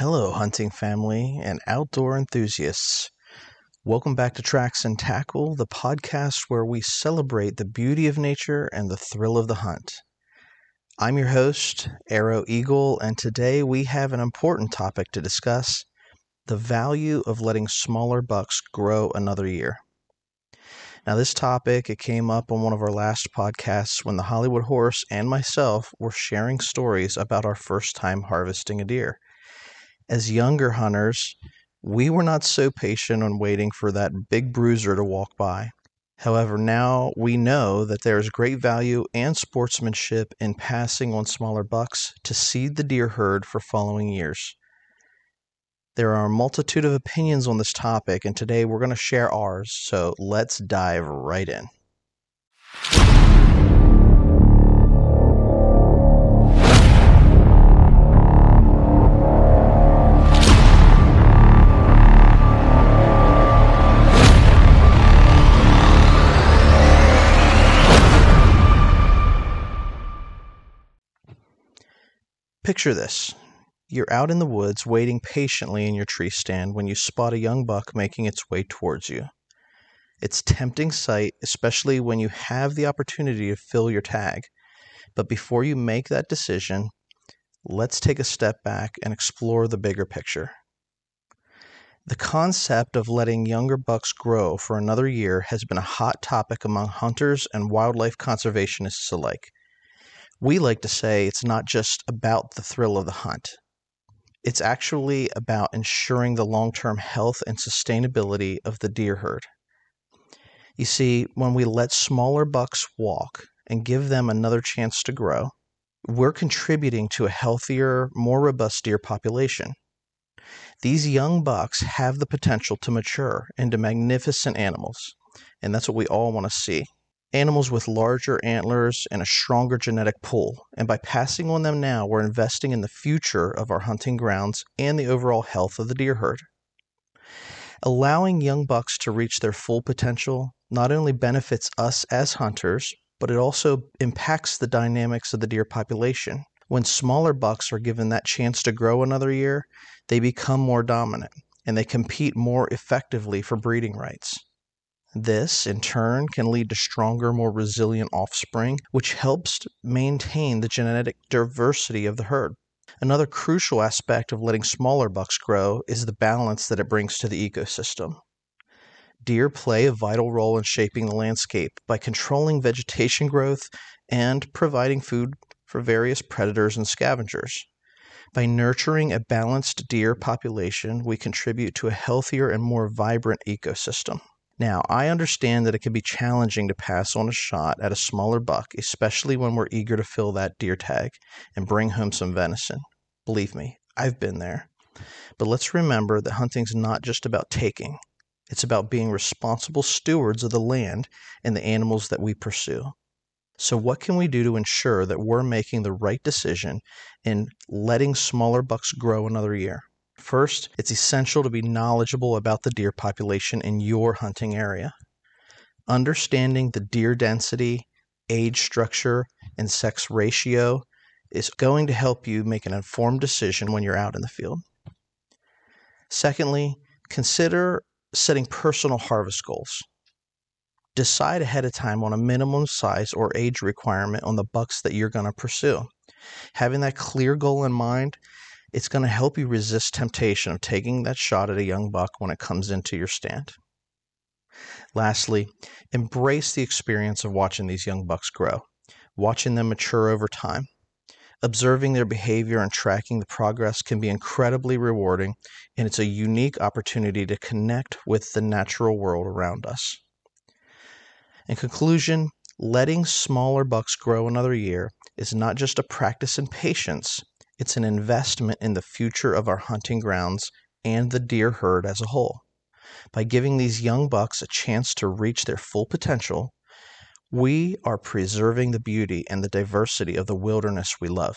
Hello, hunting family and outdoor enthusiasts. Welcome back to Tracks and Tackle, the podcast where we celebrate the beauty of nature and the thrill of the hunt. I'm your host, Arrow Eagle, and today we have an important topic to discuss the value of letting smaller bucks grow another year. Now, this topic it came up on one of our last podcasts when the Hollywood Horse and myself were sharing stories about our first time harvesting a deer. As younger hunters, we were not so patient on waiting for that big bruiser to walk by. However, now we know that there is great value and sportsmanship in passing on smaller bucks to seed the deer herd for following years. There are a multitude of opinions on this topic, and today we're going to share ours, so let's dive right in. Picture this. You're out in the woods waiting patiently in your tree stand when you spot a young buck making its way towards you. It's a tempting sight, especially when you have the opportunity to fill your tag. But before you make that decision, let's take a step back and explore the bigger picture. The concept of letting younger bucks grow for another year has been a hot topic among hunters and wildlife conservationists alike. We like to say it's not just about the thrill of the hunt, it's actually about ensuring the long term health and sustainability of the deer herd. You see, when we let smaller bucks walk and give them another chance to grow, we're contributing to a healthier, more robust deer population. These young bucks have the potential to mature into magnificent animals, and that's what we all want to see animals with larger antlers and a stronger genetic pool. And by passing on them now, we're investing in the future of our hunting grounds and the overall health of the deer herd. Allowing young bucks to reach their full potential not only benefits us as hunters, but it also impacts the dynamics of the deer population. When smaller bucks are given that chance to grow another year, they become more dominant and they compete more effectively for breeding rights. This, in turn, can lead to stronger, more resilient offspring, which helps maintain the genetic diversity of the herd. Another crucial aspect of letting smaller bucks grow is the balance that it brings to the ecosystem. Deer play a vital role in shaping the landscape by controlling vegetation growth and providing food for various predators and scavengers. By nurturing a balanced deer population, we contribute to a healthier and more vibrant ecosystem. Now, I understand that it can be challenging to pass on a shot at a smaller buck, especially when we're eager to fill that deer tag and bring home some venison. Believe me, I've been there. But let's remember that hunting's not just about taking, it's about being responsible stewards of the land and the animals that we pursue. So, what can we do to ensure that we're making the right decision in letting smaller bucks grow another year? First, it's essential to be knowledgeable about the deer population in your hunting area. Understanding the deer density, age structure, and sex ratio is going to help you make an informed decision when you're out in the field. Secondly, consider setting personal harvest goals. Decide ahead of time on a minimum size or age requirement on the bucks that you're going to pursue. Having that clear goal in mind it's going to help you resist temptation of taking that shot at a young buck when it comes into your stand. Lastly, embrace the experience of watching these young bucks grow, watching them mature over time. Observing their behavior and tracking the progress can be incredibly rewarding, and it's a unique opportunity to connect with the natural world around us. In conclusion, letting smaller bucks grow another year is not just a practice in patience, it's an investment in the future of our hunting grounds and the deer herd as a whole. By giving these young bucks a chance to reach their full potential, we are preserving the beauty and the diversity of the wilderness we love.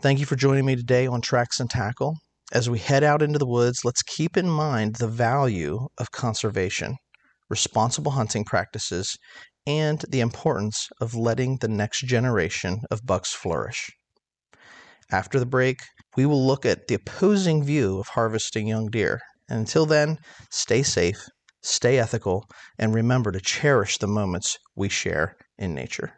Thank you for joining me today on Tracks and Tackle. As we head out into the woods, let's keep in mind the value of conservation, responsible hunting practices, and the importance of letting the next generation of bucks flourish. After the break, we will look at the opposing view of harvesting young deer. And until then, stay safe, stay ethical, and remember to cherish the moments we share in nature.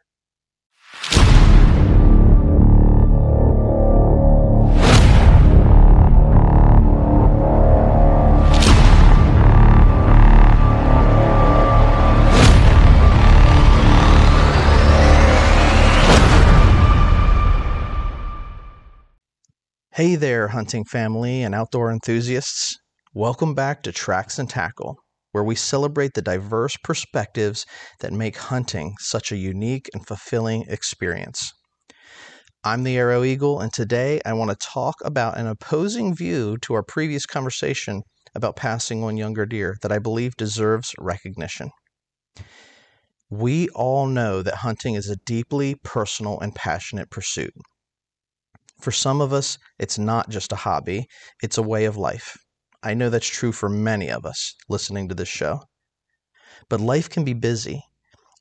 Hey there, hunting family and outdoor enthusiasts. Welcome back to Tracks and Tackle, where we celebrate the diverse perspectives that make hunting such a unique and fulfilling experience. I'm the Arrow Eagle, and today I want to talk about an opposing view to our previous conversation about passing on younger deer that I believe deserves recognition. We all know that hunting is a deeply personal and passionate pursuit. For some of us, it's not just a hobby, it's a way of life. I know that's true for many of us listening to this show. But life can be busy,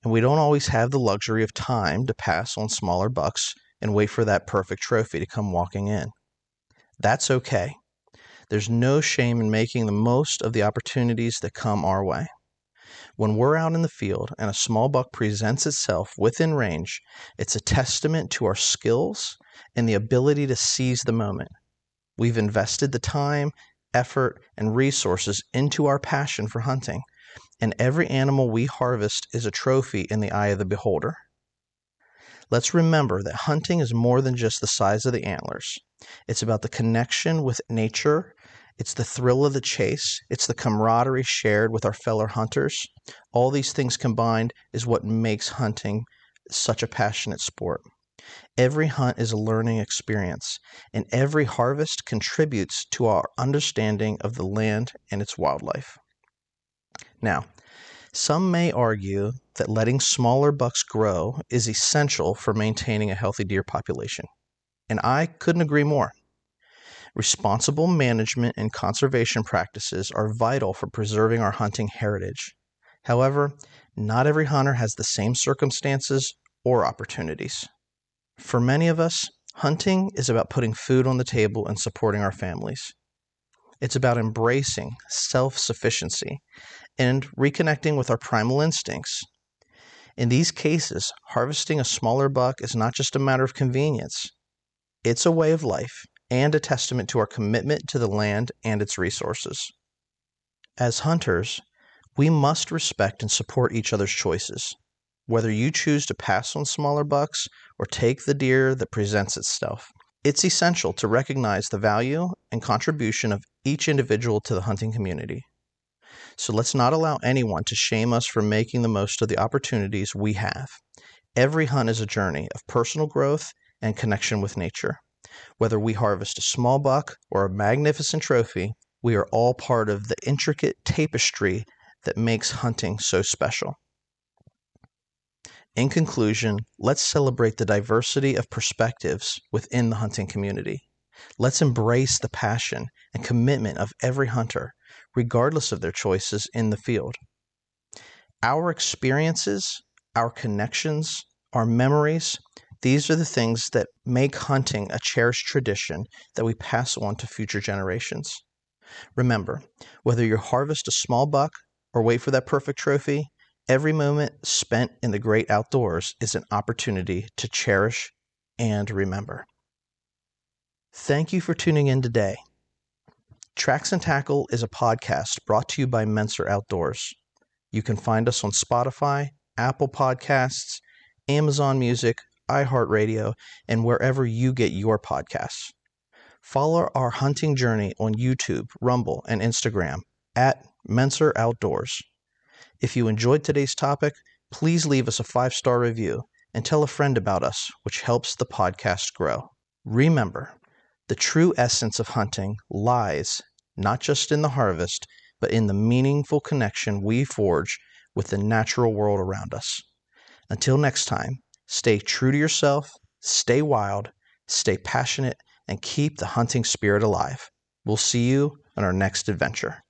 and we don't always have the luxury of time to pass on smaller bucks and wait for that perfect trophy to come walking in. That's okay. There's no shame in making the most of the opportunities that come our way. When we're out in the field and a small buck presents itself within range, it's a testament to our skills and the ability to seize the moment. We've invested the time, effort, and resources into our passion for hunting, and every animal we harvest is a trophy in the eye of the beholder. Let's remember that hunting is more than just the size of the antlers. It's about the connection with nature it's the thrill of the chase. It's the camaraderie shared with our fellow hunters. All these things combined is what makes hunting such a passionate sport. Every hunt is a learning experience, and every harvest contributes to our understanding of the land and its wildlife. Now, some may argue that letting smaller bucks grow is essential for maintaining a healthy deer population, and I couldn't agree more. Responsible management and conservation practices are vital for preserving our hunting heritage. However, not every hunter has the same circumstances or opportunities. For many of us, hunting is about putting food on the table and supporting our families. It's about embracing self sufficiency and reconnecting with our primal instincts. In these cases, harvesting a smaller buck is not just a matter of convenience, it's a way of life and a testament to our commitment to the land and its resources. As hunters, we must respect and support each other's choices. Whether you choose to pass on smaller bucks or take the deer that presents itself, it's essential to recognize the value and contribution of each individual to the hunting community. So let's not allow anyone to shame us for making the most of the opportunities we have. Every hunt is a journey of personal growth and connection with nature. Whether we harvest a small buck or a magnificent trophy, we are all part of the intricate tapestry that makes hunting so special. In conclusion, let's celebrate the diversity of perspectives within the hunting community. Let's embrace the passion and commitment of every hunter, regardless of their choices in the field. Our experiences, our connections, our memories, these are the things that make hunting a cherished tradition that we pass on to future generations. Remember, whether you harvest a small buck or wait for that perfect trophy, every moment spent in the great outdoors is an opportunity to cherish and remember. Thank you for tuning in today. Tracks and Tackle is a podcast brought to you by Mentzer Outdoors. You can find us on Spotify, Apple Podcasts, Amazon Music, iHeartRadio, and wherever you get your podcasts. Follow our hunting journey on YouTube, Rumble, and Instagram at Mentzer Outdoors. If you enjoyed today's topic, please leave us a five star review and tell a friend about us, which helps the podcast grow. Remember, the true essence of hunting lies not just in the harvest, but in the meaningful connection we forge with the natural world around us. Until next time, Stay true to yourself, stay wild, stay passionate, and keep the hunting spirit alive. We'll see you on our next adventure.